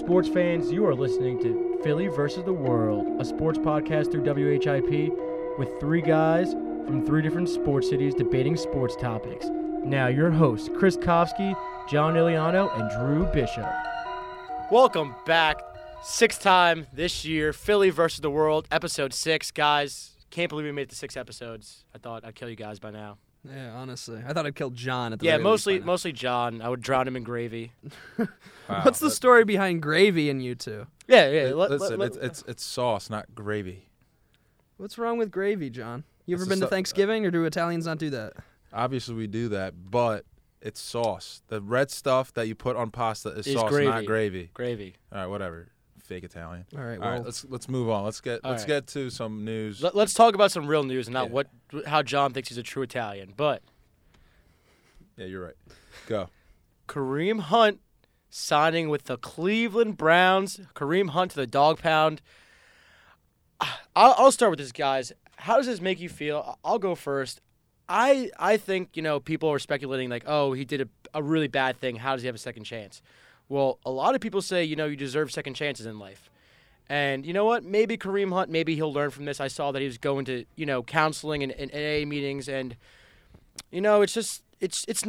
sports fans, you are listening to Philly versus the World, a sports podcast through WHIP with three guys from three different sports cities debating sports topics. Now, your hosts, Chris Kofsky, John Iliano, and Drew Bishop. Welcome back. Sixth time this year, Philly versus the World, episode six. Guys, can't believe we made it to six episodes. I thought I'd kill you guys by now. Yeah, honestly, I thought I'd kill John at the Yeah, very mostly by mostly John. I would drown him in gravy. What's the story behind gravy and you two? Yeah, yeah. Li- let- Listen, let- it's, it's it's sauce, not gravy. What's wrong with gravy, John? You ever It's been to just a- Thanksgiving, or do Italians not do that? Obviously, we do that, but it's sauce. The red stuff that you put on pasta is, Is sauce, gravy. not gravy. gravy. All right, whatever. Fake Italian. All right, well, right, let's let's move on. Let's get let's right. get to some news. Let, us talk about some real news and not Yeah. what how John thinks he's a true Italian. But yeah, you're right. Go. Kareem Hunt signing with the Cleveland Browns. Kareem Hunt to the dog pound. I'll, I'll start with this, guys. How does this make you feel? I'll go first. I I think you know people are speculating like, oh, he did a, a really bad thing. How does he have a second chance? Well, a lot of people say you know you deserve second chances in life. And you know what? Maybe Kareem Hunt, maybe he'll learn from this. I saw that he was going to, you know, counseling and, and AA meetings, and you know, it's just, it's, it's,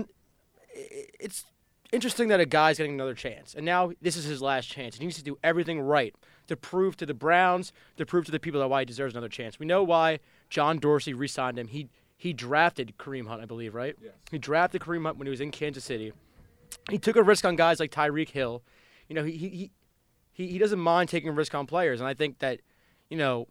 it's interesting that a guy's getting another chance, and now this is his last chance. He needs to do everything right to prove to the Browns, to prove to the people that why he deserves another chance. We know why John Dorsey re-signed him. He he drafted Kareem Hunt, I believe, right? Yes. He drafted Kareem Hunt when he was in Kansas City. He took a risk on guys like Tyreek Hill. You know, he he he, doesn't mind taking a risk on players, and I think that, you know,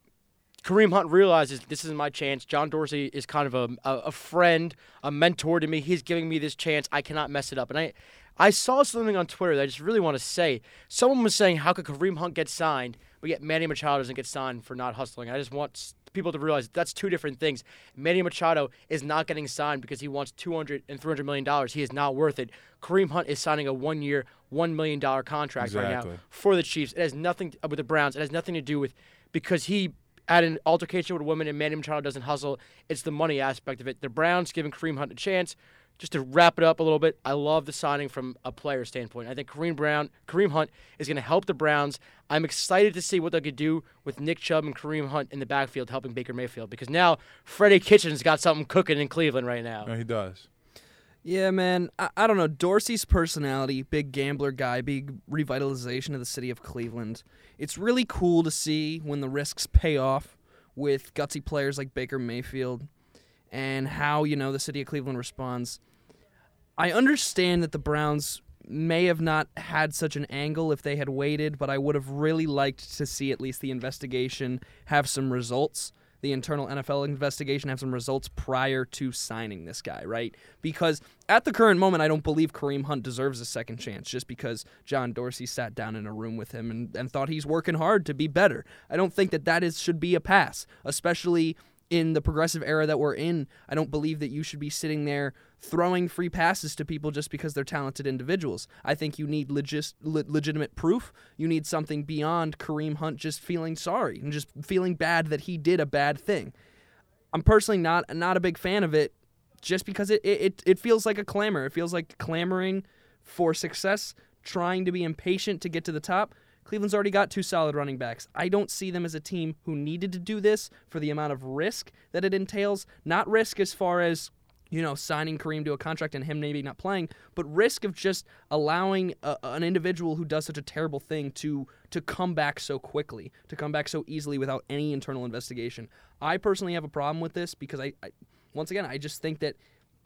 Kareem Hunt realizes this is my chance. John Dorsey is kind of a, a, a friend, a mentor to me. He's giving me this chance. I cannot mess it up. And I, I saw something on Twitter that I just really want to say. Someone was saying, how could Kareem Hunt get signed, but yet Manny Machado doesn't get signed for not hustling? I just want people to realize that's two different things. Manny Machado is not getting signed because he wants 200 and 300 million dollars. He is not worth it. Kareem Hunt is signing a one-year, one million dollar contract right now for the Chiefs. It has nothing to, with the Browns. It has nothing to do with because he had an altercation with a woman and Manny Machado doesn't hustle. It's the money aspect of it. The Browns giving Kareem Hunt a chance. Just to wrap it up a little bit, I love the signing from a player standpoint. I think Kareem Brown, Kareem Hunt is going to help the Browns. I'm excited to see what they could do with Nick Chubb and Kareem Hunt in the backfield helping Baker Mayfield because now Freddie Kitchens got something cooking in Cleveland right now. No, he does. yeah, man, I, I don't know. Dorsey's personality, big gambler guy, big revitalization of the city of Cleveland. It's really cool to see when the risks pay off with gutsy players like Baker Mayfield, and how you know the city of Cleveland responds. I understand that the Browns may have not had such an angle if they had waited, but I would have really liked to see at least the investigation have some results. The internal NFL investigation have some results prior to signing this guy, right? Because at the current moment, I don't believe Kareem Hunt deserves a second chance just because John Dorsey sat down in a room with him and, and thought he's working hard to be better. I don't think that that is should be a pass, especially in the progressive era that we're in, I don't believe that you should be sitting there throwing free passes to people just because they're talented individuals. I think you need legis- le- legitimate proof. You need something beyond Kareem Hunt just feeling sorry and just feeling bad that he did a bad thing. I'm personally not not a big fan of it just because it, it, it feels like a clamor. It feels like clamoring for success, trying to be impatient to get to the top. Cleveland's already got two solid running backs. I don't see them as a team who needed to do this for the amount of risk that it entails. Not risk as far as you know, signing Kareem to a contract and him maybe not playing, but risk of just allowing a, an individual who does such a terrible thing to to come back so quickly, to come back so easily without any internal investigation. I personally have a problem with this because I, I once again, I just think that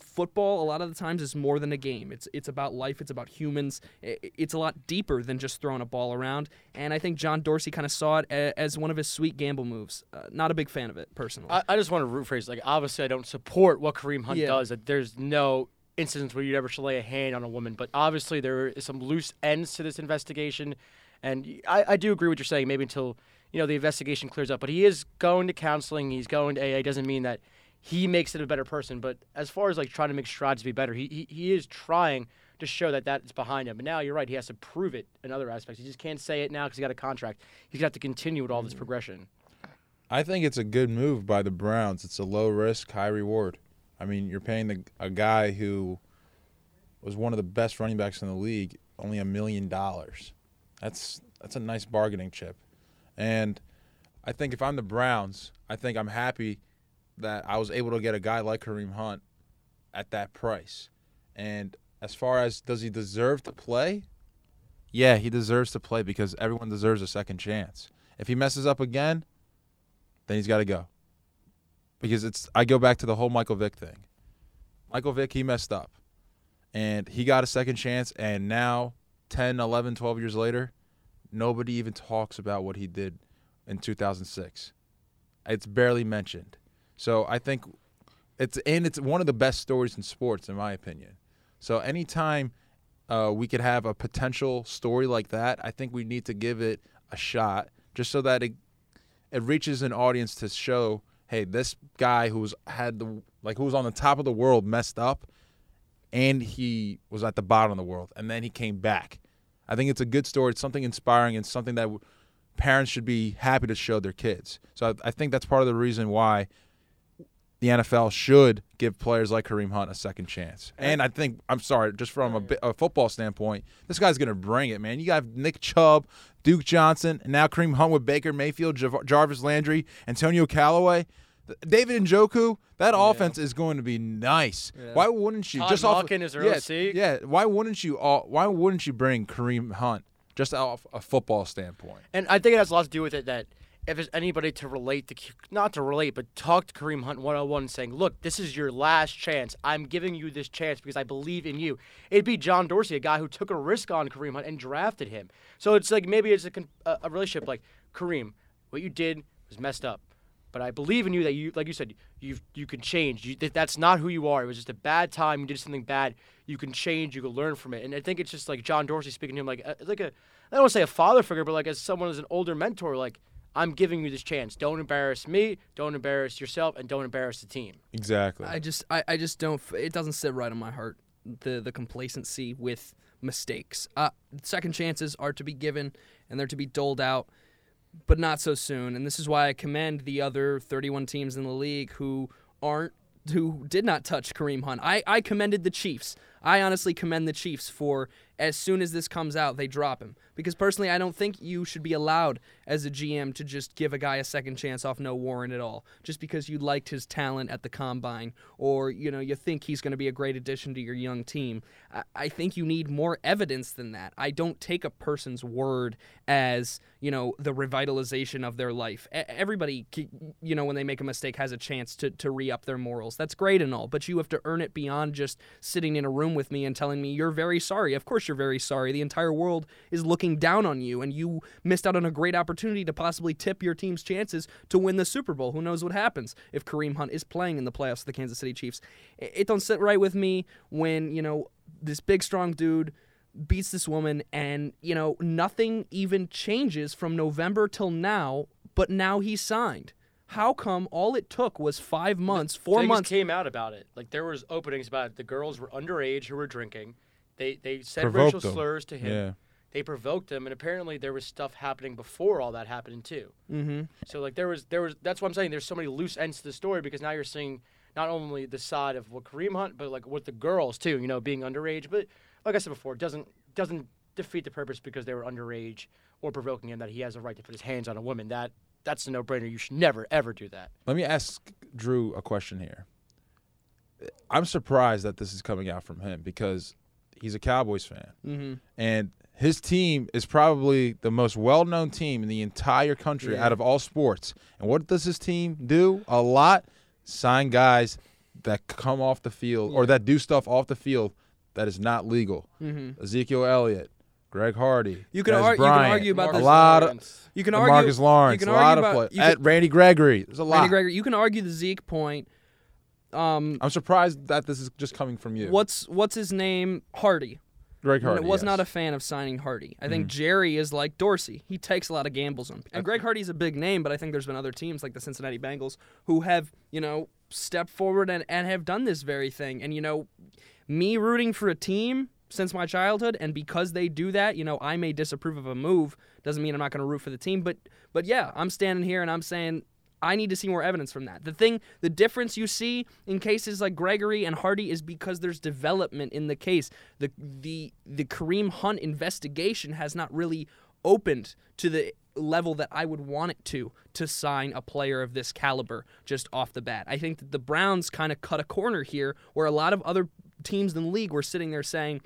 football a lot of the times is more than a game. It's it's about life. It's about humans. It's a lot deeper than just throwing a ball around. And I think John Dorsey kind of saw it as one of his sweet gamble moves. Uh, not a big fan of it personally. I, I just want to rephrase. Like, obviously, I don't support what Kareem Hunt Yeah. does. That there's no instance where you'd ever should lay a hand on a woman. But obviously, there is some loose ends to this investigation, and I, I do agree with what you're saying. Maybe until you know the investigation clears up. But he is going to counseling. He's going to AA. Doesn't mean that he makes it a better person. But as far as like trying to make strides to be better, he he, he is trying to show that that is behind him. But now you're right. He has to prove it in other aspects. He just can't say it now because he got a contract. He's gonna have to continue with all this mm. progression. I think it's a good move by the Browns. It's a low risk, high reward. I mean, you're paying the, a guy who was one of the best running backs in the league only a million dollars. That's that's a nice bargaining chip. And I think if I'm the Browns, I think I'm happy that I was able to get a guy like Kareem Hunt at that price. And as far as does he deserve to play? Yeah, he deserves to play because everyone deserves a second chance. If he messes up again, then he's got to go. Because it's I go back to the whole Michael Vick thing. Michael Vick, he messed up. And he got a second chance and now 10, 11, 12 years later, nobody even talks about what he did in 2006. It's barely mentioned. So I think it's and it's one of the best stories in sports, in my opinion. So anytime uh, we could have a potential story like that, I think we need to give it a shot, just so that it it reaches an audience to show, hey, this guy who's had the like who was on the top of the world messed up, and he was at the bottom of the world, and then he came back. I think it's a good story. It's something inspiring and something that parents should be happy to show their kids. So I, I think that's part of the reason why the NFL should give players like Kareem Hunt a second chance. And I think, I'm sorry, just from a, a football standpoint, this guy's going to bring it, man. You got Nick Chubb, Duke Johnson, and now Kareem Hunt with Baker Mayfield, Jav- Jarvis Landry, Antonio Callaway. David Njoku, that offense is going to be nice. Yeah. Why wouldn't you Todd just off Monken is their yeah, OC. Yeah, why wouldn't you all, why wouldn't you bring Kareem Hunt just off a football standpoint? And I think it has a lot to do with it that if there's anybody to relate to, not to relate, but talk to Kareem Hunt 101 saying, look, this is your last chance. I'm giving you this chance because I believe in you. It'd be John Dorsey, a guy who took a risk on Kareem Hunt and drafted him. So it's like maybe it's a, a, relationship like, Kareem, what you did was messed up. But I believe in you that you, like you said, you you can change. You, that's not who you are. It was just a bad time. You did something bad. You can change. You can learn from it. And I think it's just like John Dorsey speaking to him like uh, like a I don't want to say a father figure, but like as someone as an older mentor, like I'm giving you this chance. Don't embarrass me. Don't embarrass yourself, and don't embarrass the team. Exactly. I just I, I just don't it doesn't sit right on my heart the the complacency with mistakes. Uh second chances are to be given and they're to be doled out but not so soon and this is why I commend the other 31 teams in the league who aren't who did not touch Kareem Hunt. I, I commended the Chiefs. I honestly commend the Chiefs for as soon as this comes out, they drop him. Because personally, I don't think you should be allowed as a GM to just give a guy a second chance off no warrant at all, just because you liked his talent at the combine or you know you think he's going to be a great addition to your young team. I, I think you need more evidence than that. I don't take a person's word as you know the revitalization of their life. Everybody, you know, when they make a mistake, has a chance to to re up their morals. That's great and all, but you have to earn it beyond just sitting in a room with me and telling me you're very sorry. Of course, you're very sorry. The entire world is looking down on you, and you missed out on a great opportunity to possibly tip your team's chances to win the Super Bowl. Who knows what happens if Kareem Hunt is playing in the playoffs with the Kansas City Chiefs? It, it don't sit right with me when you know this big strong dude beats this woman and you know nothing even changes from November till now but now he's signed how come all it took was 5 months 4 Things months came out about it. Like there was openings about it. The girls were underage who were drinking. They they said Provoked racial them. slurs to him. Yeah. They provoked him, and apparently there was stuff happening before all that happened too. mhm So like there was there was that's what I'm saying. There's so many loose ends to the story because now you're seeing not only the side of what Kareem Hunt, but like with the girls too. You know, being underage. But like I said before, it doesn't doesn't defeat the purpose because they were underage or provoking him that he has a right to put his hands on a woman. That that's a no brainer. You should never ever do that. Let me ask Drew a question here. I'm surprised that this is coming out from him because he's a Cowboys fan. mhm And his team is probably the most well known team in the entire country Yeah. out of all sports. And what does his team do? A lot sign guys that come off the field or that do stuff off the field that is not legal. mhm Ezekiel Elliott, Greg Hardy. You can ar- you can argue about a this- lot of you can argue Marcus Lawrence, you a can lot argue of about- play. you At can- Randy Gregory. There's a lot. Randy Gregory you can argue the Zeke point um I'm surprised that this is just coming from you. what's what's his name Hardy Greg Hardy? I was not a. Fan of signing Hardy. I think Jerry is like Dorsey. He takes a lot of gambles on. And Greg Hardy's a big name, but I think there's been other teams like the Cincinnati Bengals who have, you know, stepped forward and, and have done this very thing. And, you know, me rooting for a team since my childhood and because they do that, you know, I may disapprove of a move. Doesn't mean I'm not going to root for the team, but but yeah, I'm standing here and I'm saying I need to see more evidence from that. The thing, the difference you see in cases like Gregory and Hardy is because there's development in the case. The the the Kareem Hunt investigation has not really opened to the level that I would want it to to sign a player of this caliber just off the bat. I think that the Browns kind of cut a corner here where a lot of other teams in the league were sitting there saying,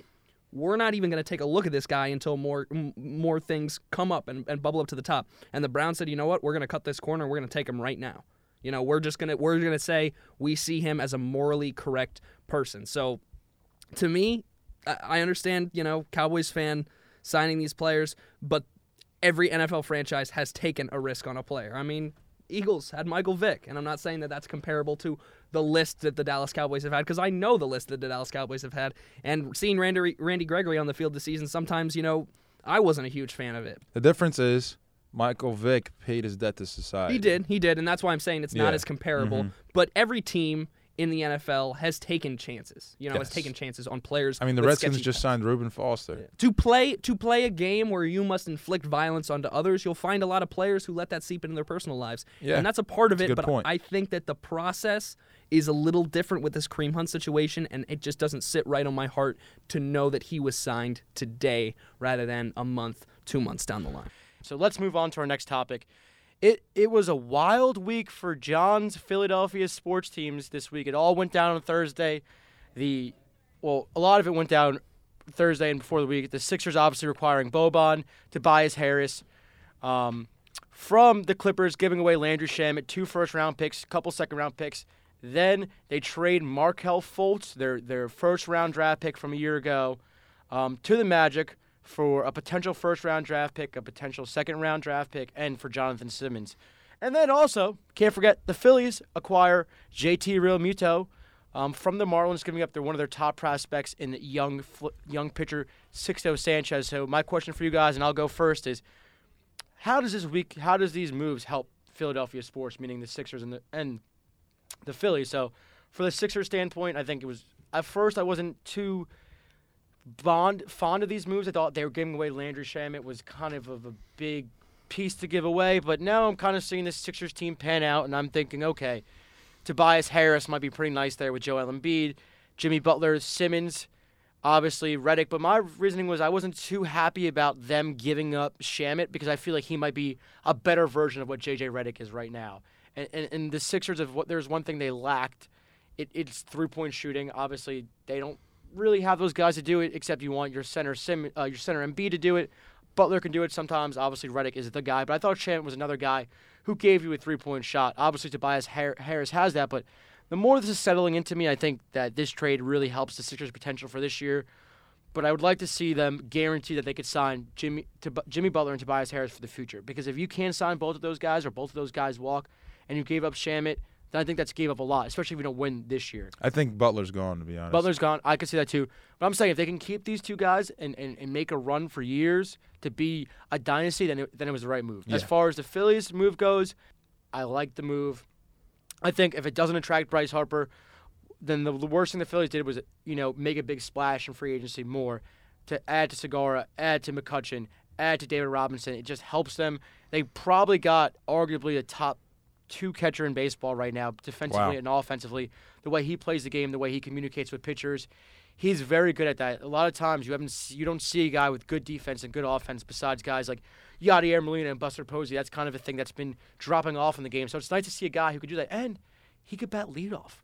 we're not even going to take a look at this guy until more m- more things come up and, and bubble up to the top. And the Browns said, you know what, we're going to cut this corner. We're going to take him right now. You know, we're just gonna we're gonna say we see him as a morally correct person. So, to me, I, I understand. You know, Cowboys fan signing these players, but every NFL franchise has taken a risk on a player. I mean, Eagles had Michael Vick, and I'm not saying that that's comparable to the list that the Dallas Cowboys have had because I know the list that the Dallas Cowboys have had, and seeing Randy Randy Gregory on the field this season, sometimes you know I wasn't a huge fan of it. The difference is Michael Vick paid his debt to society. He did, he did, and that's why I'm saying it's not as comparable. Mhm. But every team in the NFL has taken chances. You know, has taken chances on players. I mean, the Redskins just signed Reuben Foster. to play to play a game where you must inflict violence onto others. You'll find a lot of players who let that seep into their personal lives, Yeah, and that's a part of that's it. good But point. I think that the process is a little different with this Kareem Hunt situation, and it just doesn't sit right on my heart to know that he was signed today rather than a month, two months down the line. So let's move on to our next topic. It it was a wild week for John's Philadelphia sports teams this week. It all went down on Thursday. The well, a lot of it went down Thursday and before the week. The Sixers obviously requiring Boban, Tobias Harris, um, from the Clippers, giving away Landry Shamet, two first round picks, couple second round picks. Then they trade Markelle Fultz, their their first round draft pick from a year ago, um, to the Magic for a potential first round draft pick, a potential second round draft pick, and for Jonathan Simmons. And then also, can't forget the Phillies acquire JT Realmuto um, from the Marlins, giving up their one of their top prospects in young young pitcher Sixto Sanchez. So my question for you guys, and I'll go first, is how does this week, how does these moves help Philadelphia sports, meaning the Sixers and the and the Phillies? So for the Sixers standpoint, I think it was at first I wasn't too bond fond of these moves. I thought they were giving away Landry Shamet was kind of, of a big piece to give away, but now I'm kind of seeing this Sixers team pan out, and I'm thinking, okay, Tobias Harris might be pretty nice there with Joel Embiid, Jimmy Butler, Simmons, obviously Redick. But my reasoning was I wasn't too happy about them giving up Shamet because I feel like he might be a better version of what JJ Redick is right now. And and, and the Sixers of what there's one thing they lacked, it, it's three point shooting. Obviously they don't really have those guys to do it, except you want your center Sim, uh, your center Embiid to do it. Butler can do it sometimes. Obviously, Redick is the guy, but I thought Shamet was another guy who gave you a three-point shot. Obviously, Tobias Harris has that, but the more this is settling into me, I think that this trade really helps the Sixers' potential for this year. But I would like to see them guarantee that they could sign Jimmy to, Jimmy Butler and Tobias Harris for the future. Because if you can sign both of those guys, or both of those guys walk, and you gave up Shamet, I think that's gave up a lot, especially if you don't win this year. I think Butler's gone, to be honest. Butler's gone. I could see that too. But I'm saying if they can keep these two guys and, and, and make a run for years to be a dynasty, then it, then it was the right move. As far as the Phillies move goes, I like the move. I think if it doesn't attract Bryce Harper, then the, the worst thing the Phillies did was you know make a big splash in free agency more to add to Segura, add to McCutchen, add to David Robertson. It just helps them. They probably got arguably the top two catcher in baseball right now, defensively Wow. and offensively. The way he plays the game, the way he communicates with pitchers, he's very good at that. A lot of times you haven't you don't see a guy with good defense and good offense besides guys like Yadier Molina and Buster Posey. That's kind of a thing that's been dropping off in the game. So it's nice to see a guy who could do that, and he could bat leadoff.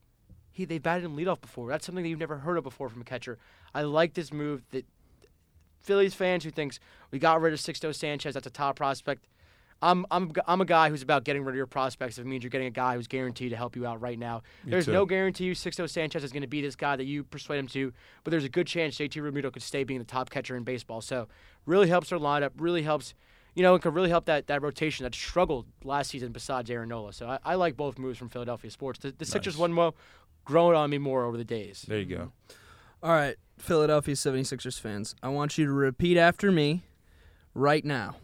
He they batted him leadoff before. That's something that you've never heard of before from a catcher. I like this move. That Phillies fans who thinks we got rid of Sixto Sanchez, that's a top prospect. I'm I'm g- I'm a guy who's about getting rid of your prospects. If it means you're getting a guy who's guaranteed to help you out right now. Me There's too. no guarantee you Sixto Sanchez is going to be this guy that you persuade him to, but there's a good chance JT Realmuto could stay being the top catcher in baseball. So really helps their lineup. Really helps, you know, it could really help that, that rotation that struggled last season besides Aaron Nola. So I, I like both moves from Philadelphia sports. The, the Sixers Nice. one more growing on me more over the days. There you go. Mm-hmm. All right, Philadelphia 76ers fans, I want you to repeat after me right now.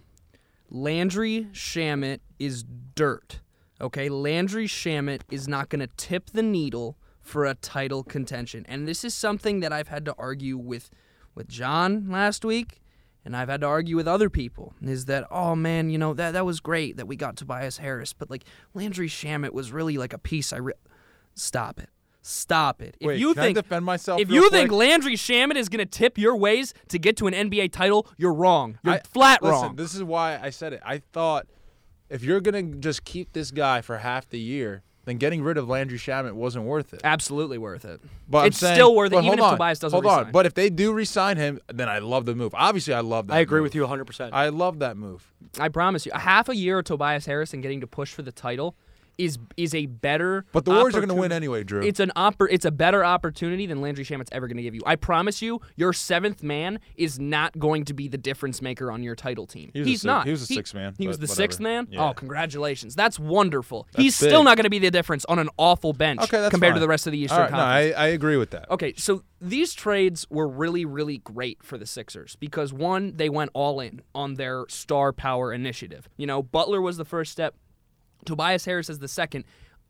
Landry Shamet is dirt. Okay, Landry Shamet is not going to tip the needle for a title contention. And this is something that I've had to argue with with John last week and I've had to argue with other people is that oh man, you know, that that was great that we got Tobias Harris, but like Landry Shamet was really like a piece I re- stop it. Stop it. If Wait, you can think I defend myself? if real you think? Landry Shamet is going to tip your ways to get to an NBA title, you're wrong. You're I- flat listen, wrong. This is why I said it. I thought if you're gonna just keep this guy for half the year, then getting rid of Landry Shamet wasn't worth it. Absolutely worth it. But it's saying- still worth it, even hold if on, Tobias doesn't Hold resign. on, but if they do resign him, then I love the move. Obviously, I love that. I agree move. with you 100%. I love that move. I promise you, a half a year of Tobias Harris and getting to push for the title is is a better. But the Warriors are gonna win anyway, Drew. It's an oppor- It's a better opportunity than Landry Shamet's ever going to give you. I promise you, your seventh man is not going to be the difference maker on your title team. He He's six- not. he was a sixth man, He was the whatever. sixth man. Yeah. Oh, congratulations! That's wonderful. He's big. still not going to be the difference on an awful bench okay, that's compared to the rest of the Eastern All right, no, I, I agree with that. Okay, so these trades were really, really great for the Sixers because one, they went all in on their star power initiative. You know, Butler was the first step, Tobias Harris is the second.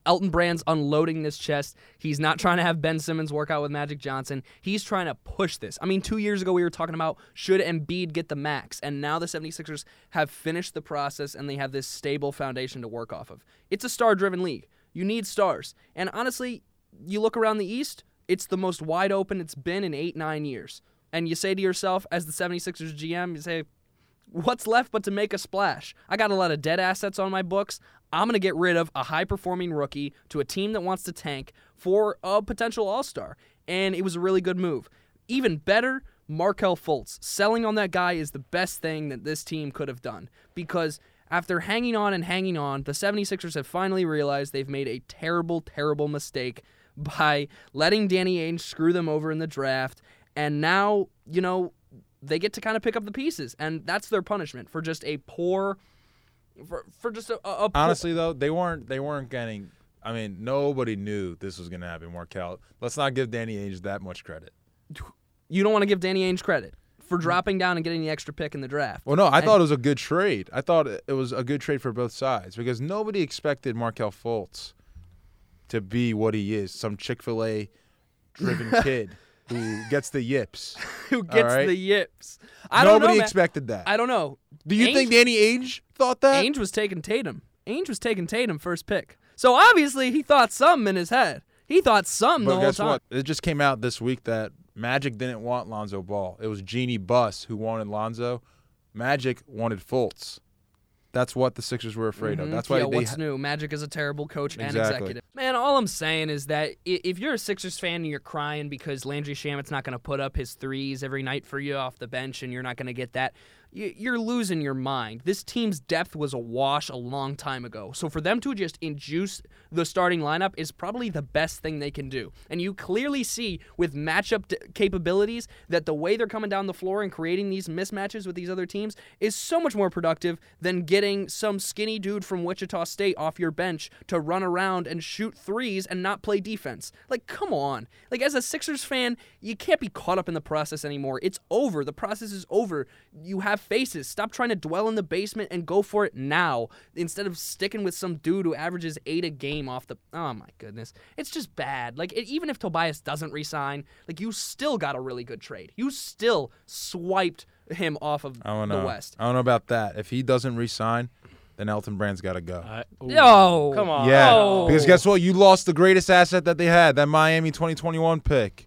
Elton Brand's unloading this chest. He's not trying to have Ben Simmons work out with Magic Johnson. He's trying to push this. I mean, two years ago we were talking about should Embiid get the max, and now the 76ers have finished the process and they have this stable foundation to work off of. It's a star driven league. You need stars. And honestly, you look around the East, it's the most wide open it's been in eight, nine years. And you say to yourself, as the 76ers GM, you say, what's left but to make a splash? I got a lot of dead assets on my books. I'm going to get rid of a high performing rookie to a team that wants to tank for a potential all star. And it was a really good move. Even better, Markelle Fultz. Selling on that guy is the best thing that this team could have done because after hanging on and hanging on, the 76ers have finally realized they've made a terrible, terrible mistake by letting Danny Ainge screw them over in the draft. And now, you know, they get to kind of pick up the pieces. And that's their punishment for just a poor. For, for just a, a, Honestly, though, they weren't they weren't getting. I mean, nobody knew this was going to happen. Markelle. Let's not give Danny Ainge that much credit. you don't want to give Danny Ainge credit for dropping down and getting the extra pick in the draft. Well, no, I And- thought it was a good trade. I thought it was a good trade for both sides because nobody expected Markelle Fultz to be what he is, some Chick Fil A driven kid who gets the yips. who gets right. the yips. I don't nobody know. man. expected that. I don't know. Do you Ainge- think Danny Ainge thought that? Ainge was taking Tatum. Ainge was taking Tatum first pick. So obviously he thought something in his head. He thought something the But whole guess time. what? It just came out this week that Magic didn't want Lonzo Ball. It was Jeanie Buss who wanted Lonzo. Magic wanted Fultz. That's what the Sixers were afraid of. Mhm. That's why yeah, they what's new? Magic is a terrible coach and executive. Man, all I'm saying is that if you're a Sixers fan and you're crying because Landry Shamet's not going to put up his threes every night for you off the bench and you're not going to get that, you're losing your mind. This team's depth was a wash a long time ago. So for them to just induce the starting lineup is probably the best thing they can do. And you clearly see with matchup capabilities that the way they're coming down the floor and creating these mismatches with these other teams is so much more productive than getting some skinny dude from Wichita State off your bench to run around and shoot threes and not play defense. Like, come on. Like, as a Sixers fan, you can't be caught up in the process anymore. It's over. The process is over. You have faces. Stop trying to dwell in the basement and go for it now instead of sticking with some dude who averages eight a game off the. Oh, my goodness. It's just bad. Like, it, even if Tobias doesn't resign, like, you still got a really good trade. You still swiped him off of I don't the know. West. I don't know about that. If he doesn't resign, then Elton Brand's got to go. Uh, ooh. Come on. yeah, Oh. because guess what? You lost the greatest asset that they had, that Miami 2021 pick.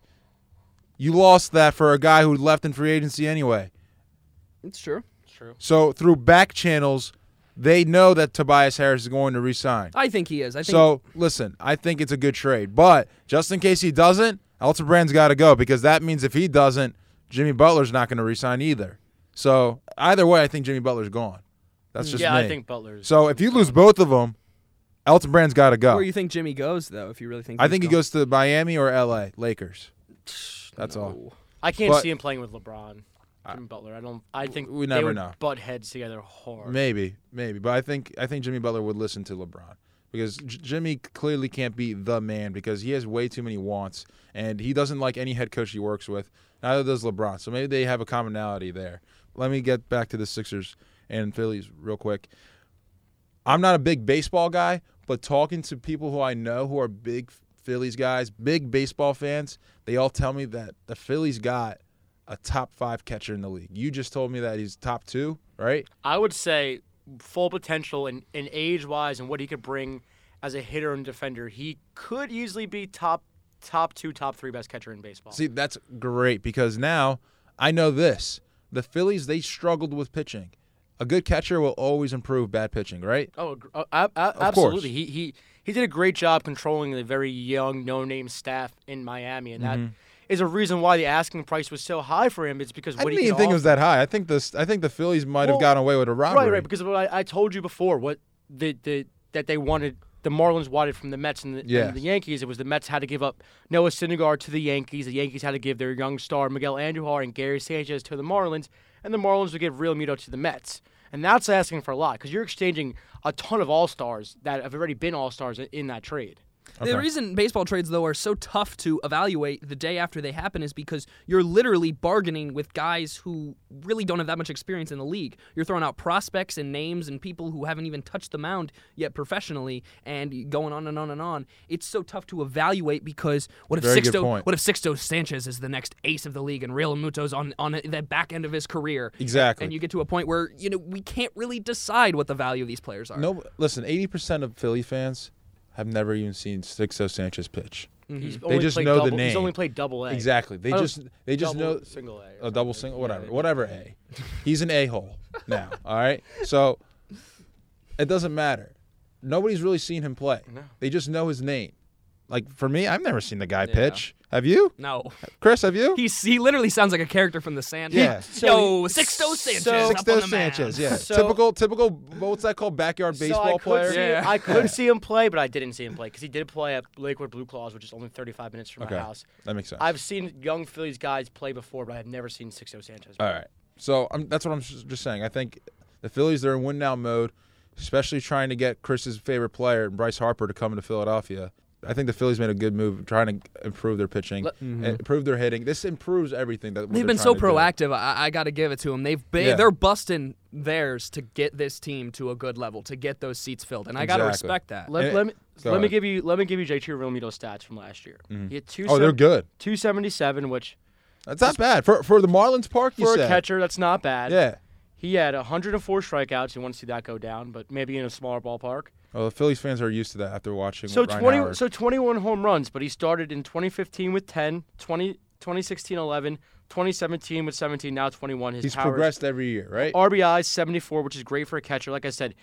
You lost that for a guy who left in free agency anyway. It's true. True. So through back channels, they know that Tobias Harris is going to resign. I think he is. I think So listen, I think it's a good trade, but just in case he doesn't, Elton Brand's got to go because that means if he doesn't, Jimmy Butler's not going to resign either. So either way, I think Jimmy Butler's gone. That's hmm. just yeah, me. I think Butler's. so. If you lose both of them, Elton Brand's got to go. Where you think Jimmy goes, though? If you really think I he's think he gone. goes to Miami or L.A. Lakers. That's all. I can't but- see him playing with LeBron. Jimmy Butler. I don't. I think we never would know. butt heads together hard. Maybe, maybe, but I think I think Jimmy Butler would listen to LeBron because J- Jimmy clearly can't be the man because he has way too many wants and he doesn't like any head coach he works with. Neither does LeBron. So maybe they have a commonality there. Let me get back to the Sixers and Phillies real quick. I'm not a big baseball guy, but talking to people who I know who are big Phillies guys, big baseball fans, they all tell me that the Phillies got a top five catcher in the league. You just told me that he's top two, right? I would say full potential and, and age wise and what he could bring as a hitter and defender, he could easily be top top two, top three best catcher in baseball. See, that's great because now I know this. The Phillies, they struggled with pitching. A good catcher will always improve bad pitching, right? Oh, uh, absolutely. He he he did a great job controlling the very young, no-name staff in Miami, and that is a reason why the asking price was so high for him. It's because Mm-hmm. I didn't he even think it was that high. I think this. I think the Phillies might have Well, gotten away with a robbery. Right, right. Because what I, I told you before, what the the that they wanted, the Marlins wanted from the Mets and the, Yes. and the Yankees. It was the Mets had to give up Noah Syndergaard to the Yankees. The Yankees had to give their young star Miguel Andujar and Gary Sanchez to the Marlins, and the Marlins would give Realmuto to the Mets. And that's asking for a lot because you're exchanging a ton of all stars that have already been all stars in that trade. The reason baseball trades, though, are so tough to evaluate the day after they happen is because you're literally bargaining with guys who really don't have that much experience in the league. You're throwing out prospects and names and people who haven't even touched the mound yet professionally, and going on and on and on. It's so tough to evaluate because what if Very Sixto, what if Sixto Sanchez is the next ace of the league and Realmuto's on on the back end of his career? Exactly. And you get to a point where you know we can't really decide what the value of these players are. No, listen. Eighty percent of Philly fans have never even seen Sixto Sanchez pitch. Mm-hmm. He's They just played know the name. He's only played double A. Exactly. They Oh, just they just double, know single A. or a double something. single, whatever, yeah. whatever A. He's an a hole now. All right. So it doesn't matter. Nobody's really seen him play. No. They just know his name. Like for me, I've never seen the guy Yeah. pitch. Have you, No. Chris? Have you? He's, he literally sounds like a character from The Sandman. Yeah. So Yo, he- Sixto Sanchez so- up on Sixto the Sanchez. Yeah. So- typical, typical. What's that called? Backyard So I baseball could player. See, Yeah. I could see him play, but I didn't see him play because he did play at Lakewood BlueClaws, which is only 35 minutes from Okay. my house. That makes sense. I've seen young Phillies guys play before, but I've never seen Sixto Sanchez. All right. So I'm, that's what I'm just just saying. I think the Phillies they're in win now mode, especially trying to get Chris's favorite player, Bryce Harper, to come into Philadelphia. I think the Phillies made a good move trying to improve their pitching, Let- and improve their hitting. This improves everything that what They've been so trying do. proactive. I, I got to give it to them. They've been, Yeah. they're busting theirs to get this team to a good level, to get those seats filled, and I got to respect that. Let, Eh, let me go let me give you let me give you JT Realmuto stats from last year. He had two Oh, they're good. 277, which That's not bad for for the Marlins Park. You for a catcher that's not bad. Yeah. He had 104 strikeouts. You want to see that go down, but maybe in a smaller ballpark. Well, the Phillies fans are used to that after watching. So 20 Howard. so 21 home runs, but he started in 2015 with 10, 20 2016 11, 2017 with 17, now 21. His He's power is- progressed every year, right? RBIs 74, which is great for a catcher. Like I said,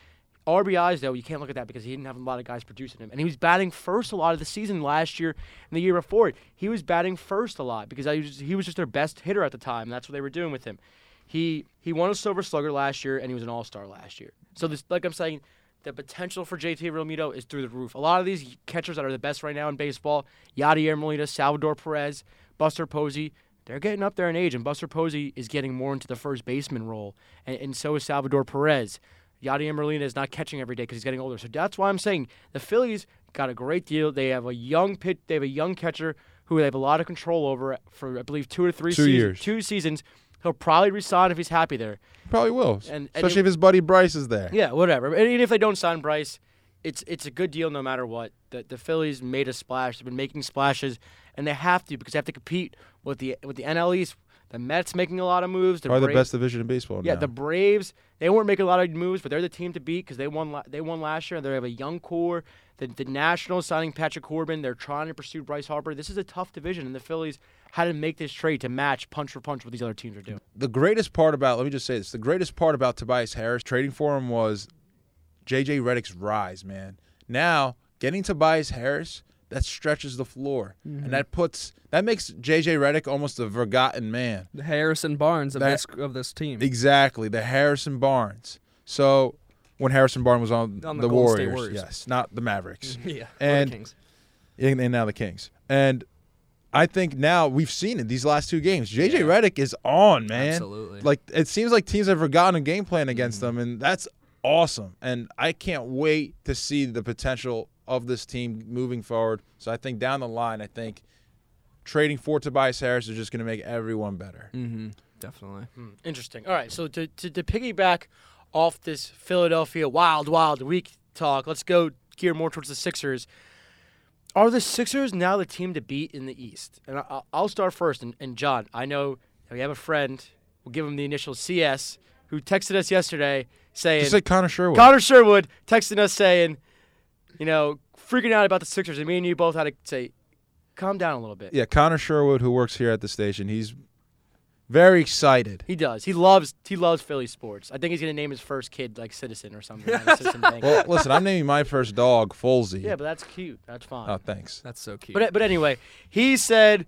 RBIs though you can't look at that because he didn't have a lot of guys producing him, and he was batting first a lot of the season last year and the year before. He was batting first a lot because I was, he was just their best hitter at the time. That's what they were doing with him. He he won a Silver Slugger last year, and he was an All Star last year. So this, like I'm saying, the potential for JT Realmuto is through the roof. A lot of these catchers that are the best right now in baseball, Yadier Molina, Salvador Perez, Buster Posey, they're getting up there in age, and Buster Posey is getting more into the first baseman role, and, and so is Salvador Perez. Yadier Molina is not catching every day because he's getting older. So that's why I'm saying the Phillies got a great deal. They have a young pit, they have a young catcher who they have a lot of control over for I believe two or three Two seasons, years. two seasons. He'll probably resign if he's happy there. Probably will, And- and especially it- if his buddy Bryce is there. Yeah, whatever. And even if they don't sign Bryce, it's it's a good deal no matter what. The the Phillies made a splash. They've been making splashes, and they have to because they have to compete with the with the NL East. The Mets making a lot of moves. The Probably the best division in baseball. Yeah, now. the Braves. They weren't making a lot of moves, but they're the team to beat because they won. They won last year. And they have a young core. The the Nationals signing Patrick Corbin. They're trying to pursue Bryce Harper. This is a tough division, and the Phillies had to make this trade to match punch for punch what these other teams are doing. the greatest part about let me just say this: the greatest part about Tobias Harris trading for him was JJ Redick's rise, man. Now getting Tobias Harris that stretches the floor, Mm-hmm. and that puts that makes JJ Redick almost a forgotten man. The Harrison Barnes of That- this of this team. Exactly, the Harrison Barnes. So when Harrison Barnes was on, On the the, Warriors, Warriors. yes, not the Mavericks, yeah, And- Kings. and, and now the Kings, and. I think now we've seen it these last two games. JJ Yeah. Redick is on, man. Absolutely. Like it seems like teams have forgotten a game plan against Mm-hmm. them, and that's awesome. And I can't wait to see the potential of this team moving forward. So I think down the line, I think trading for Tobias Harris is just going to make everyone better. mm-hmm. Definitely. Hmm, interesting. All right, so to, to to piggyback off this Philadelphia wild wild week talk, let's go gear more towards the Sixers. Are the Sixers now the team to beat in the East? And I, I'll start first. And, and John, I know we have a friend. We'll give him the initial CS who texted us yesterday saying Just like Connor Sherwood. Connor Sherwood texting us saying, you know, freaking out about the Sixers. And me and you both had to say, calm down a little bit. Yeah, Connor Sherwood, who works here at the station, he's very excited. He does. He loves he loves Philly sports. I think he's gonna name his first kid like Citizen or something. like Citizen Bank. Well, listen, I'm naming my first dog Folsey. yeah, but that's cute. That's fine. oh, thanks. That's so cute. But but anyway, he said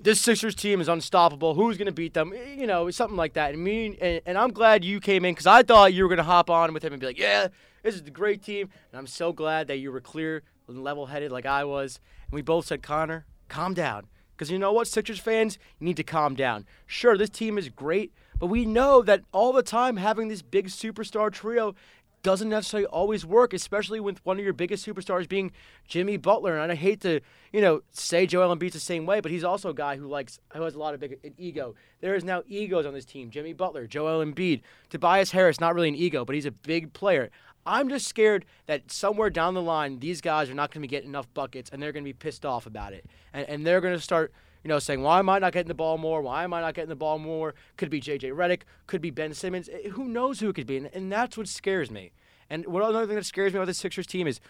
this Sixers team is unstoppable. Who's going to beat them? You know, something like that. And me and, and I'm glad you came in because I thought you were going to hop on with him and be like, yeah, this is a great team. And I'm so glad that you were clear and level-headed like I was. And we both said, Connor, calm down. Because you know what, Sixers fans, you need to calm down. Sure, this team is great, but we know that all the time having this big superstar trio doesn't necessarily always work, especially with one of your biggest superstars being Jimmy Butler. And I hate to, you know, say Joel Embiid's the same way, but he's also a guy who likes who has a lot of big an ego. There is now egos on this team: Jimmy Butler, Joel Embiid, Tobias Harris. Not really an ego, but he's a big player. I'm just scared that somewhere down the line, these guys are not going to be getting enough buckets, and they're going to be pissed off about it, and, and they're going to start you know, saying, why am I not getting the ball more? Why am I not getting the ball more? Could be J.J. Redick, could be Ben Simmons. Eh, Who knows who it could be? And, and that's what scares me. And what another thing that scares me about the Sixers team is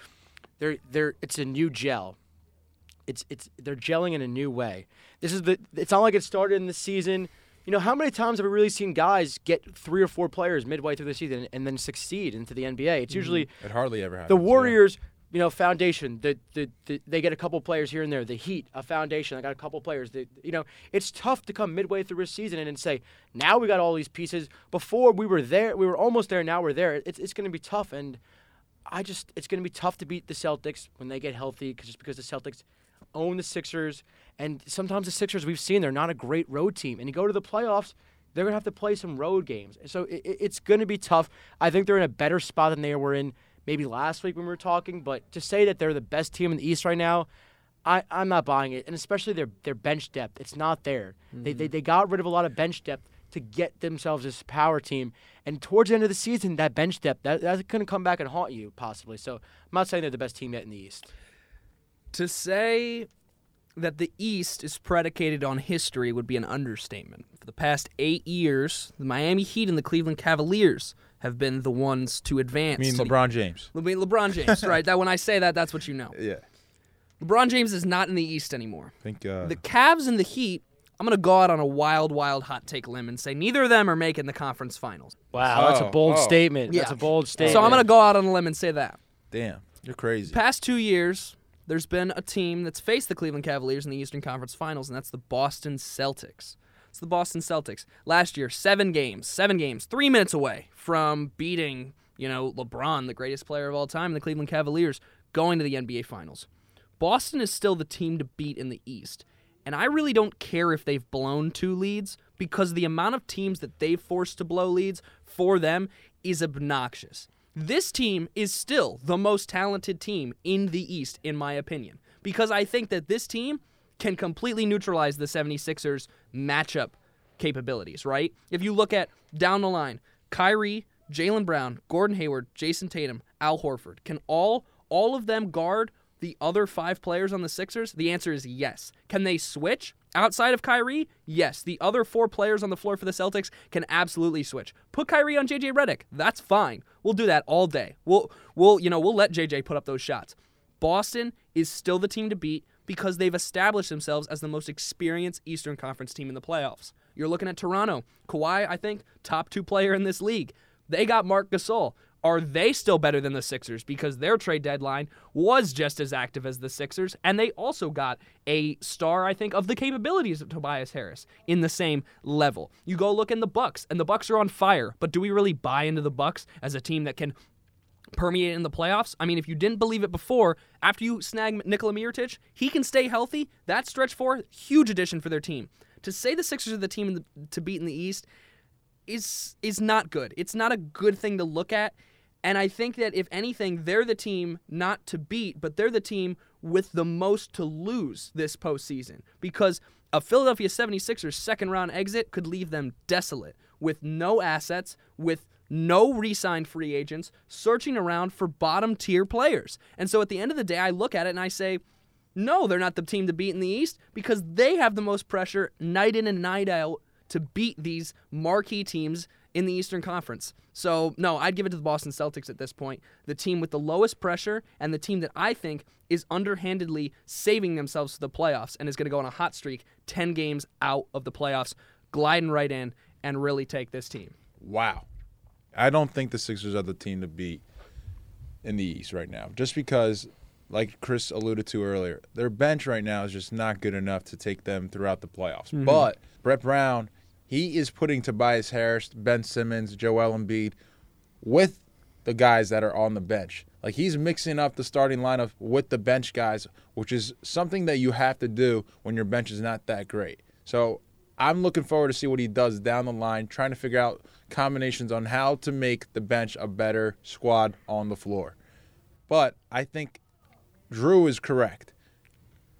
they're they're it's a new gel. It's it's they're gelling in a new way. This is the it's not like it started in the season. You know, how many times have we really seen guys get three or four players midway through the season and then succeed into the NBA? It's mm-hmm. usually It hardly ever happens. the yeah. Warriors, you know, foundation. The, the the they get a couple players here and there. The Heat, a foundation. I got a couple players. The, you know, it's tough to come midway through a season and, and say, now we got all these pieces. Before we were there, we were almost there. Now we're there. It's it's going to be tough, and I just it's going to be tough to beat the Celtics when they get healthy, 'cause- just because the Celtics own the Sixers, and sometimes the Sixers we've seen they're not a great road team, and you go to the playoffs. They're gonna have to play some road games, so it, it- it's gonna be tough. I think they're in a better spot than they were in maybe last week when we were talking. But to say that they're the best team in the East right now, I, I'm not buying it. And especially their their bench depth, it's not there. They, they mm-hmm. they got rid of a lot of bench depth to get themselves this power team. And towards the end of the season, that bench depth that that's gonna come back and haunt you possibly. So I'm not saying they're the best team yet in the East. To say that the East is predicated on history would be an understatement. For the past eight years, the Miami Heat and the Cleveland Cavaliers have been the ones to advance. I mean LeBron James. I mean LeBron James, right? That when I say that, that's what you know. Yeah. LeBron James is not in the East anymore. I think uh, The Cavs and the Heat. I'm gonna go out on a wild, wild hot take limb and say neither of them are making the conference finals. Wow, that's a Oh, bold oh. statement. Yeah. That's a bold statement. So I'm gonna go out on a limb and say that. damn, you're crazy. Past two years, there's been a team that's faced the Cleveland Cavaliers in the Eastern Conference Finals, and that's the Boston Celtics. It's the Boston Celtics. Last year, seven games, seven games, three minutes away from beating, you know, LeBron, the greatest player of all time, and the Cleveland Cavaliers, going to the NBA Finals. Boston is still the team to beat in the East. And I really don't care if they've blown two leads because the amount of teams that they've forced to blow leads for them is obnoxious. This team is still the most talented team in the East, in my opinion, because I think that this team can completely neutralize the 76ers matchup capabilities, right? If you look at down the line, Kyrie, Jaylen Brown, Gordon Hayward, Jayson Tatum, Al Horford, can all all of them guard the other five players on the Sixers? The answer is yes. Can they switch outside of Kyrie? Yes. The other four players on the floor for the Celtics can absolutely switch. Put Kyrie on JJ Redick. That's fine. We'll do that all day. We'll we'll you know we'll let JJ put up those shots. Boston is still the team to beat because they've established themselves as the most experienced Eastern Conference team in the playoffs. You're looking at Toronto. Kawhi, I think, top two player in this league. They got Marc Gasol. Are they still better than the Sixers? Because their trade deadline was just as active as the Sixers, and they also got a star, I think, of the capabilities of Tobias Harris in the same level. You go look in the Bucks, and the Bucks are on fire. But do we really buy into the Bucks as a team that can permeate in the playoffs. I mean, if you didn't believe it before, after you snag Nikola Mirotic, he can stay healthy. That stretch four, huge addition for their team. To say the Sixers are the team the, to beat in the East is is not good. It's not a good thing to look at. And I think that if anything, they're the team not to beat, but they're the team with the most to lose this postseason. Because a Philadelphia 76ers second round exit could leave them desolate with no assets, with no re signed free agents, searching around for bottom tier players. And so at the end of the day, I look at it and I say, no, they're not the team to beat in the East because they have the most pressure night in and night out to beat these marquee teams in the Eastern Conference. So, no, I'd give it to the Boston Celtics at this point. The team with the lowest pressure and the team that I think is underhandedly saving themselves for the playoffs and is going to go on a hot streak 10 games out of the playoffs, gliding right in and really take this team. Wow. I don't think the Sixers are the team to beat in the East right now. Just because, like Chris alluded to earlier, their bench right now is just not good enough to take them throughout the playoffs. Mm-hmm. But Brett Brown, he is putting Tobias Harris, Ben Simmons, Joel Embiid with the guys that are on the bench. Like he's mixing up the starting lineup with the bench guys, which is something that you have to do when your bench is not that great. So I'm looking forward to see what he does down the line, trying to figure out combinations on how to make the bench a better squad on the floor. But I think Drew is correct.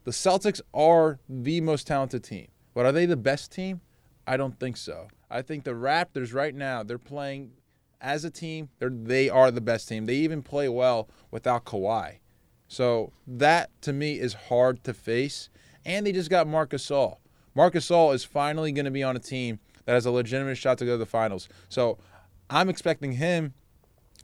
The Celtics are the most talented team. But are they the best team? I don't think so. I think the Raptors right now, they're playing as a team, they're they are the best team. They even play well without Kawhi. So that to me is hard to face. And they just got Marcus Gasol. Marcus Gasol is finally going to be on a team that has a legitimate shot to go to the finals. So I'm expecting him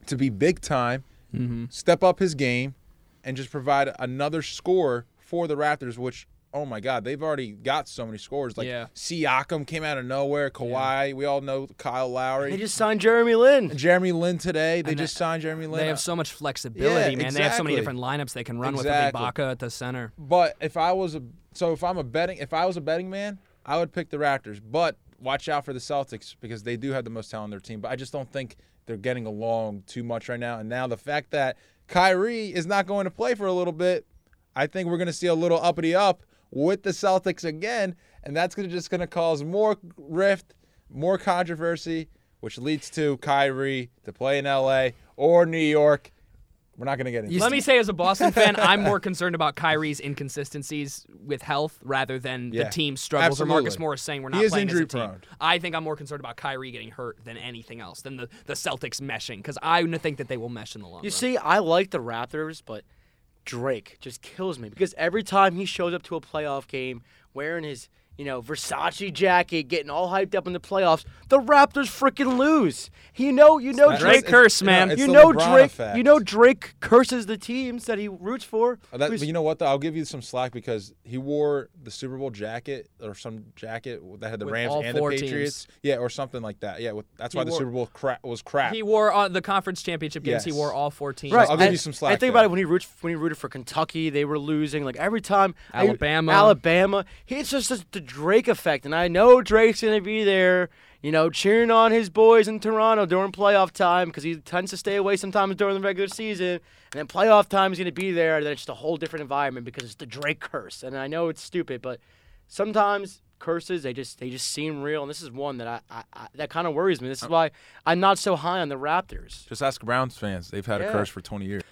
to be big time, mm-hmm. step up his game, and just provide another score for the Raptors, which oh my God, they've already got so many scores. Like Yeah. Siakam came out of nowhere, Kawhi, we all know Kyle Lowry. They just signed Jeremy Lin. Jeremy Lin today. They And just signed Jeremy Lin. They have so much flexibility, Yeah, man. They have so many different lineups they can run Exactly. with Ibaka at the center. But if I was a so if I'm a betting if I was a betting man, I would pick the Raptors. But watch out for the Celtics because they do have the most talent on their team. But I just don't think they're getting along too much right now. And now the fact that Kyrie is not going to play for a little bit, I think we're going to see a little uppity up with the Celtics again, and that's gonna just going to cause more rift, more controversy, which leads to Kyrie to play in LA or New York. We're not going to get into Let me say, as a Boston fan, I'm more concerned about Kyrie's inconsistencies with health rather than Yeah, the team struggles or Marcus. Morris saying we're He not is playing as a injury team. prone. I think I'm more concerned about Kyrie getting hurt than anything else, than the, the Celtics meshing, because I think that they will mesh in the long You run. see, I like the Raptors, but Drake just kills me because every time he shows up to a playoff game wearing his, you know, Versace jacket, getting all hyped up in the playoffs, the Raptors freaking lose. You know, you know That's- Drake Drake curse, you know, man. it's you know Drake. effect. You know Drake curses the teams that he roots for. Uh, That, but you know what? Though? I'll give you some slack because he wore the Super Bowl jacket or some jacket that had the With Rams and the four Patriots. Yeah, or something like that. Yeah, with, that's He why the Super Bowl cra- was crap. He wore uh, the conference championship games. He wore all 14. Right, I'll give and- you some slack And think there. about it when he roots when he rooted for Kentucky, they were losing. Like every time Alabama. Alabama, it's just the- the Drake effect. And I know Drake's gonna be there, you know, cheering on his boys in Toronto during playoff time because he tends to stay away sometimes during the regular season. And then playoff time is gonna be there. And then it's just a whole different environment because it's the Drake curse. And I know it's stupid, but sometimes curses they just they just seem real. And this is one that I, I, I that kind of worries me. This is uh, why I'm not so high on the Raptors. Just ask Browns fans. They've had Yeah. a curse for 20 years.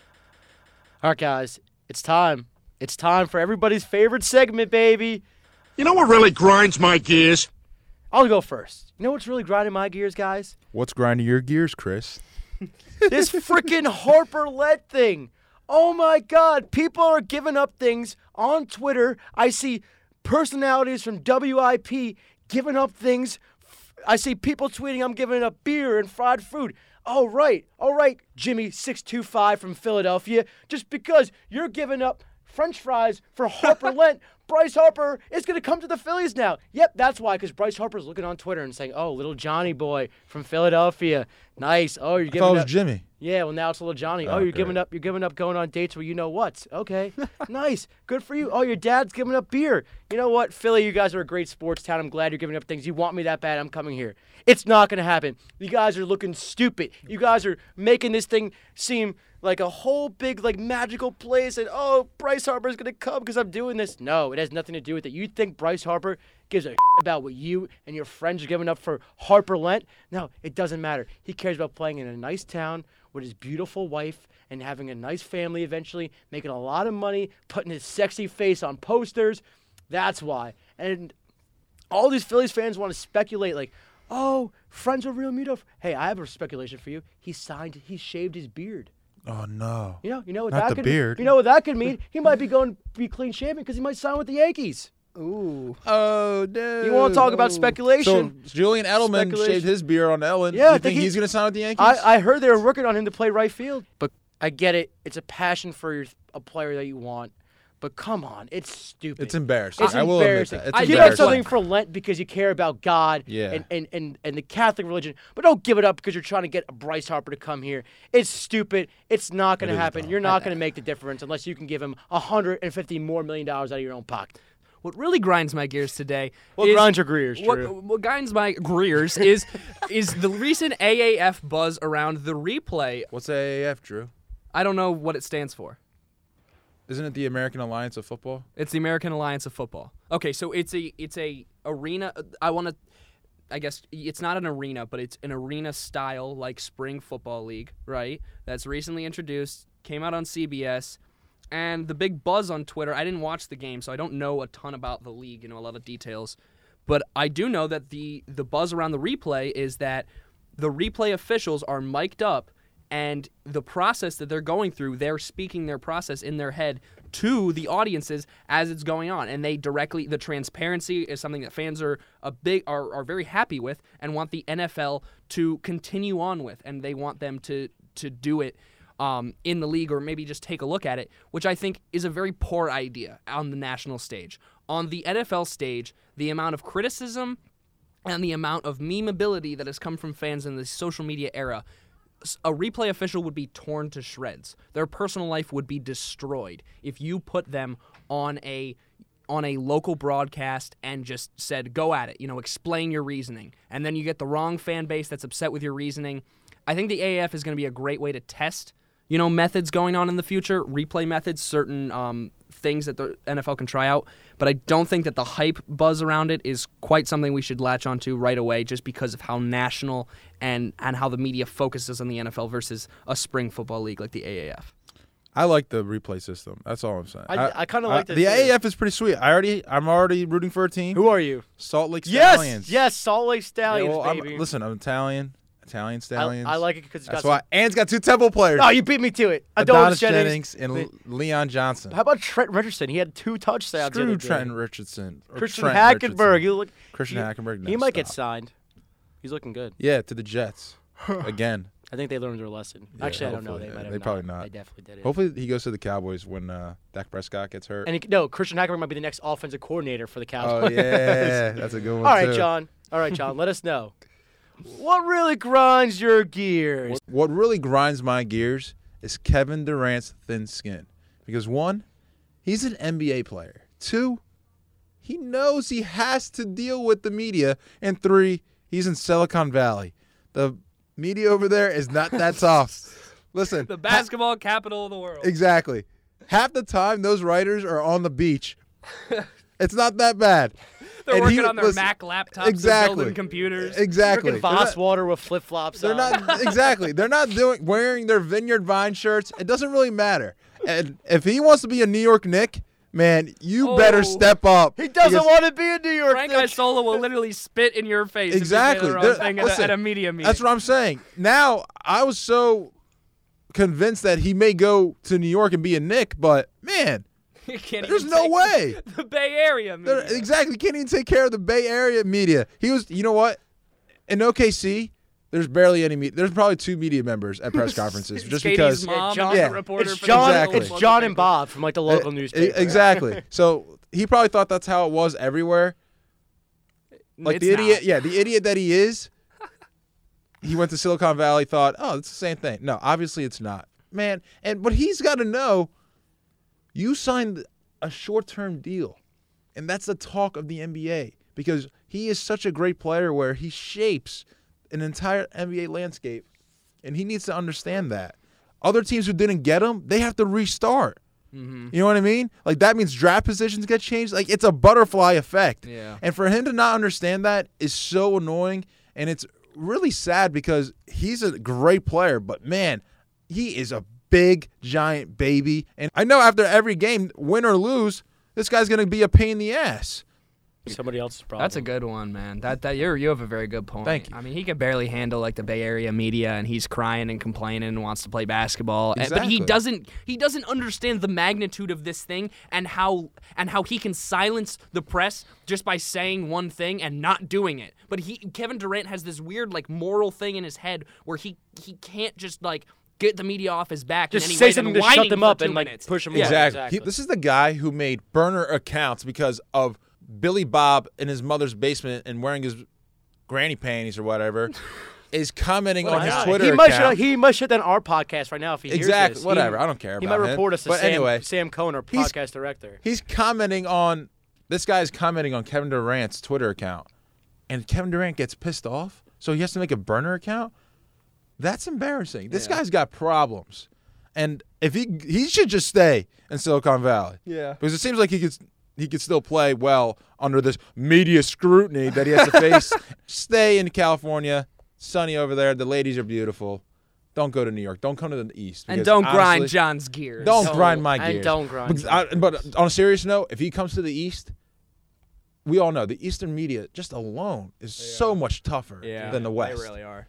All right, guys, it's time. It's time for everybody's favorite segment, baby. You know what really grinds my gears? I'll go first. You know what's really grinding my gears, guys? What's grinding your gears, Chris? This freaking Harper Lent thing. Oh my God, people are giving up things on Twitter. I see personalities from WIP giving up things. I see people tweeting, I'm giving up beer and fried food. All right, all right, Jimmy625 from Philadelphia. Just because you're giving up French fries for Harper Lent, Bryce Harper is going to come to the Phillies now. Yep, that's why, because Bryce Harper's looking on Twitter and saying, oh, little Johnny boy from Philadelphia. Nice. Oh, you're I giving thought it was up. Jimmy. Yeah, well now it's little Johnny. Oh, Oh, you're great. giving up. You're giving up going on dates where you know what? Okay, nice, good for you. Oh, your dad's giving up beer. You know what, Philly? You guys are a great sports town. I'm glad you're giving up things. You want me that bad? I'm coming here. It's not gonna happen. You guys are looking stupid. You guys are making this thing seem like a whole big like magical place. And oh, Bryce Harper's gonna come because I'm doing this. No, it has nothing to do with it. You think Bryce Harper gives a about what you and your friends are giving up for Harper Lent? No, it doesn't matter. He cares about playing in a nice town with his beautiful wife and having a nice family eventually, making a lot of money, putting his sexy face on posters. That's why. And all these Phillies fans want to speculate like, oh, friends with Realmuto. Hey, I have a speculation for you. He signed, he shaved his beard. Oh no. You know, you know what Not that the could beard. You know what that could mean? He might be going to be clean shaven because he might sign with the Yankees. Ooh. Oh, dude. You want to talk about speculation? So Julian Edelman Speculation. shaved his beard on Ellen. Yeah, I you think think he- he's gonna sign with the Yankees? I, I heard they were working on him to play right field, but I get it. It's a passion for your, a player that you want, but come on, it's stupid. it's embarrassing. It's I will embarrassing. admit that. It's give embarrassing. up something for Lent because you care about God Yeah. and, and, and, and the Catholic religion, but don't give it up because you're trying to get Bryce Harper to come here. It's stupid. It's not going It to happen. dumb. You're not going to make the difference unless you can give him 150 more million dollars out of your own pocket. What really grinds my gears today What is grinds your gears, what, what grinds my gears is is the recent AAF buzz around the replay. What's AAF, Drew? I don't know what it stands for. Isn't it the American Alliance of Football? It's the American Alliance of Football. Okay, so it's a it's a arena. I want to. I guess it's not an arena, but it's an arena style like spring football league, right? That's recently introduced, came out on CBS, and the big buzz on Twitter. I didn't watch the game, so I don't know a ton about the league, you know, a lot of details. But I do know that the the buzz around the replay is that the replay officials are mic'd up and the process that they're going through, they're speaking their process in their head to the audiences as it's going on, and they directly the transparency is something that fans are a big are, are very happy with and want the NFL to continue on with, and they want them to to do it um, in the league or maybe just take a look at it, which I think is a very poor idea on the national stage. On the NFL stage, the amount of criticism and the amount of memeability that has come from fans in the social media era, a replay official would be torn to shreds. Their personal life would be destroyed if you put them on a on a local broadcast and just said go at it, you know, explain your reasoning. And then you get the wrong fan base that's upset with your reasoning. I think the AAF is going to be a great way to test, you know, methods going on in the future, replay methods, certain um, things that the NFL can try out. But I don't think that the hype buzz around it is quite something we should latch onto right away, just because of how national and and how the media focuses on the NFL versus a spring football league like the AAF. I like the replay system. That's all I'm saying. I- I kinda like the that The too. AAF is pretty sweet. I already, I'm already rooting for a team. Who are you? Salt Lake Yes, Stallions. yes, Salt Lake Yeah, Stallions, well, I'm- baby. listen, I'm Italian. Italian Stallions. I like it because it's That's got. why. And it's got two Temple players. Oh, you beat me to it. Adonis Adonis Jennings. Jennings and Le- Leon Johnson. How about Trent Richardson? He had two touchdowns. Screw. Trenton Richardson. Christian Trent Hackenberg. Richardson. You look. Christian he, Hackenberg. He no, might get signed. He's looking good. Yeah, to the Jets again. I think they learned their lesson. Yeah, Actually, I don't know. They Yeah, might have they not. probably not. They definitely did it. Hopefully, he goes to the Cowboys when uh, Dak Prescott gets hurt. And he, no, Christian Hackenberg might be the next offensive coordinator for the Cowboys. oh Cowboys. yeah, that's a good one. All right, too. John. All right, John. let us know. What really grinds your gears? What really grinds my gears is Kevin Durant's thin skin. Because one, he's an NBA player. Two, he knows he has to deal with the media. And three, he's in Silicon Valley. The media over there is not that soft. Listen, The ha- basketball capital of the world. exactly. Half the time, those writers are on the beach. it's not that bad. They're And working he- on their listen, Mac laptops, exactly. building computers. Exactly. Drinking They're Voss not- water with flip flops. They're not exactly. They're not doing wearing their Vineyard Vine shirts. It doesn't really matter. And if he wants to be a New York Knick, man, you Oh. better step up. He doesn't want to be in New York. Nick. Frank Nick. Isola will literally spit in your face. Exactly. If you say the wrong They're- at, a, listen, at a media meeting. That's what I'm saying. Now I was so convinced that he may go to New York and be a Knick, but man, You can't there's even no take way. The Bay Area. They're- exactly. Can't even take care of the Bay Area media. He was. You know what? In OKC, there's barely any. Me- there's probably two media members at press conferences, just KD's because. mom John- Yeah. the reporter It's for John. the Exactly. It's John and Bob from like the local E- newspaper. Exactly. So he probably thought that's how it was everywhere. Like It's the idiot, not. yeah, the idiot that he is. He went to Silicon Valley, thought, "Oh, it's the same thing." No, obviously it's not, man. And but he's got to know, you signed a short-term deal, and that's the talk of the NBA because he is such a great player where he shapes an entire NBA landscape, and he needs to understand that. Other teams who didn't get him, they have to restart. Mm-hmm. You know what I mean? Like that means draft positions get changed. Like it's a butterfly effect. Yeah. And for him to not understand that is so annoying and it's really sad because he's a great player, but man, he is a big giant baby. And I know after every game, win or lose, this guy's going to be a pain in the ass. somebody else's problem. That's a good one, man. That that you you have a very good point. Thank you. I mean, he could barely handle like the Bay Area media, and he's crying and complaining and wants to play basketball. And- but he doesn't he doesn't understand the magnitude of this thing and how and how he can silence the press just by saying one thing and not doing it. But he Kevin Durant has this weird like moral thing in his head where he he can't just like get the media off his back. Just in any say way something than to shut whining them for up two and like minutes. push them Yeah. away. Exactly. He- this is the guy who made burner accounts because of Billy Bob in his mother's basement and wearing his granny panties or whatever. is commenting What on his. Twitter he might account. shut, he might shut down our podcast right now if he hears Exactly. this. Whatever. He, I don't care He about might him. report us to But Sam, anyway, Sam Cohn, our he's- podcast director. He's commenting on this guy is commenting on Kevin Durant's Twitter account, and Kevin Durant gets pissed off, so he has to make a burner account. That's embarrassing. This Yeah. guy's got problems, and if he he should just stay in Silicon Valley. Yeah. because it seems like he could he could still play well under this media scrutiny that he has to face. stay in California, sunny over there. The ladies are beautiful. Don't go to New York. Don't come to the East. And because don't grind John's gears. don't Don't- grind my gears. and don't grind Because I- but on a serious note, if he comes to the East, we all know the Eastern media just alone is so much tougher Yeah, than the West. They really are.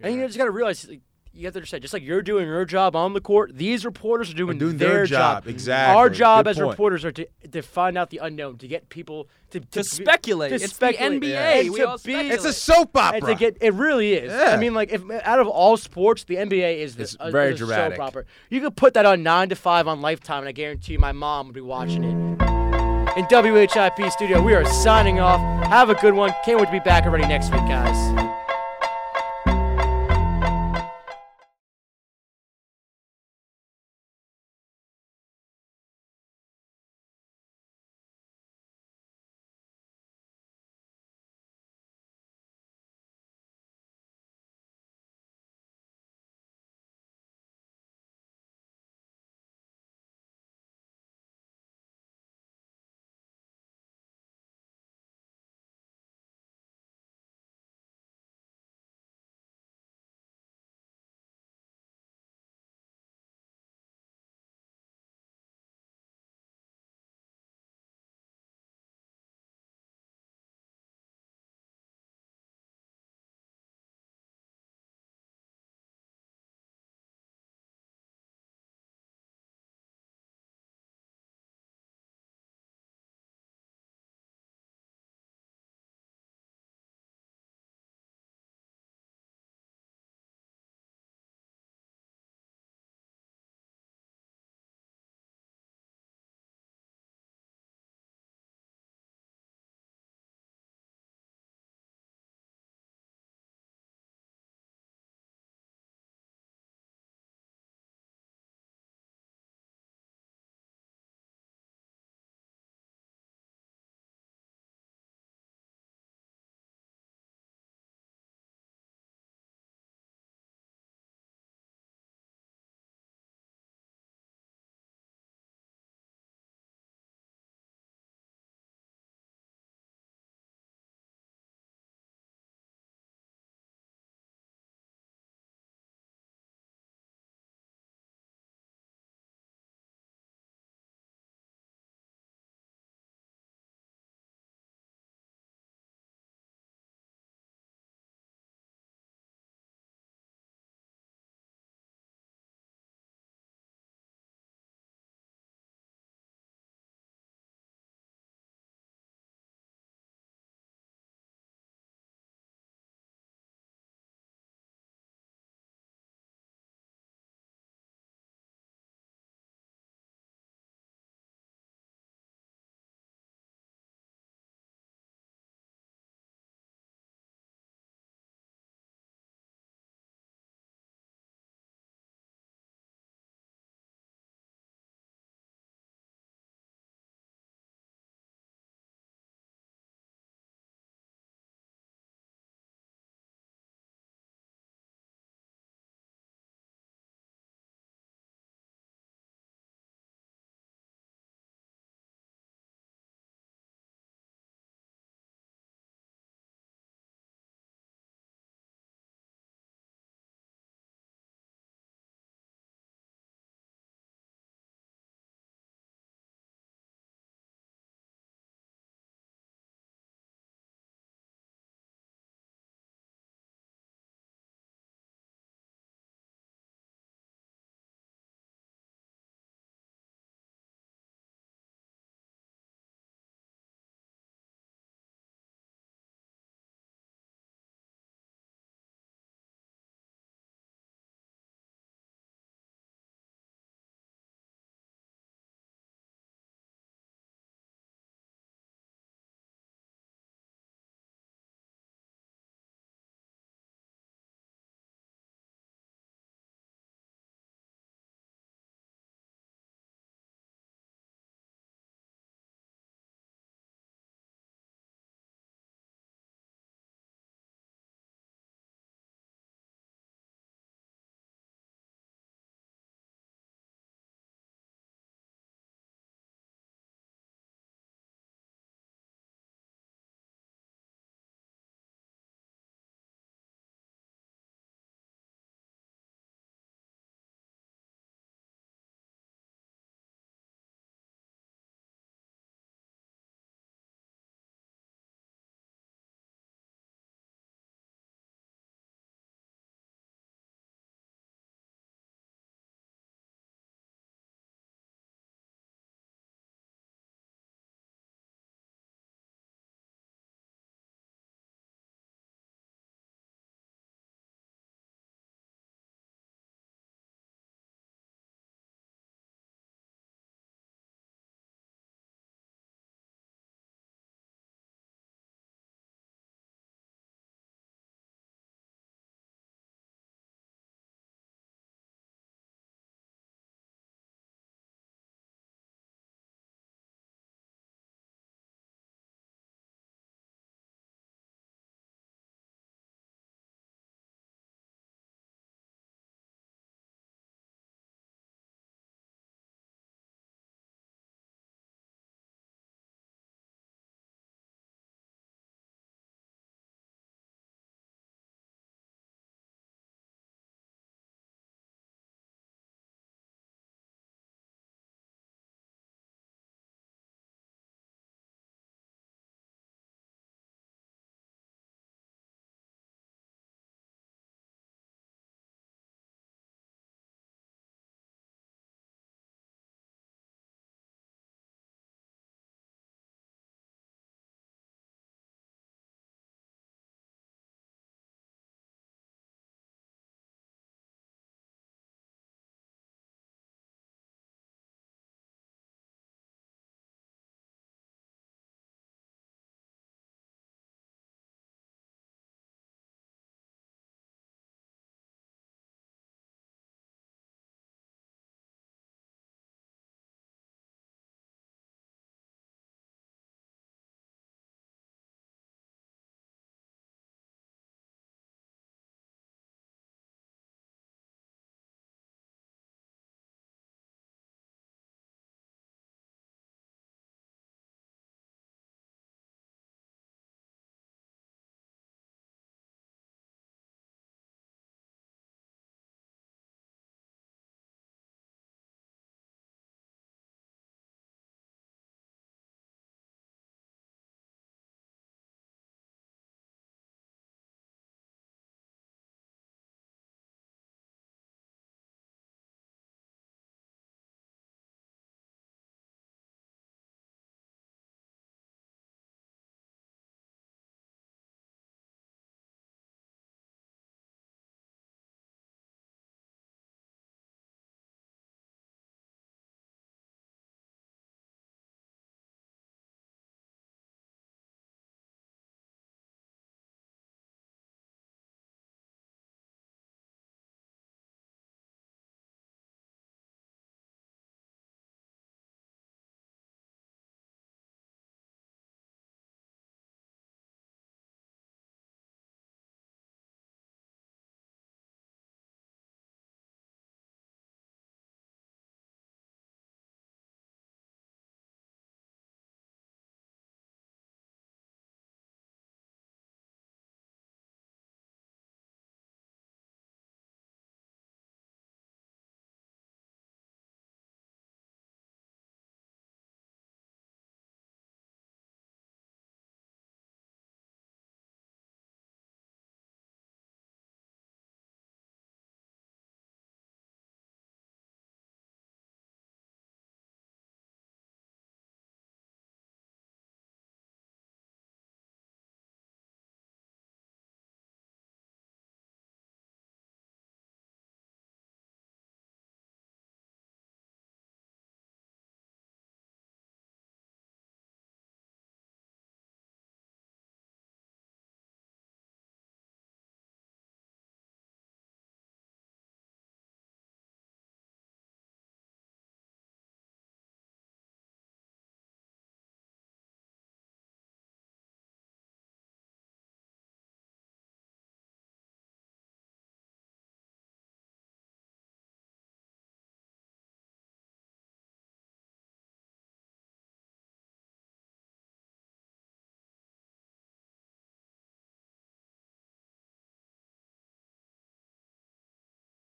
And you just got to realize, like, you have to understand, just like you're doing your job on the court, these reporters are doing, doing their job, exactly. Our job Good as point. reporters are to, to find out the unknown, to get people to, To speculate. to It's the speculate. NBA. And We all be- speculate. It's a soap opera. to get it really is. Yeah. I mean, like if out of all sports, the NBA is the, It's uh, very is dramatic. soap opera. You could put that on nine to five on Lifetime, and I guarantee you, my mom would be watching it. In WHIP studio, we are signing off. Have a good one. Can't wait to be back already next week, guys.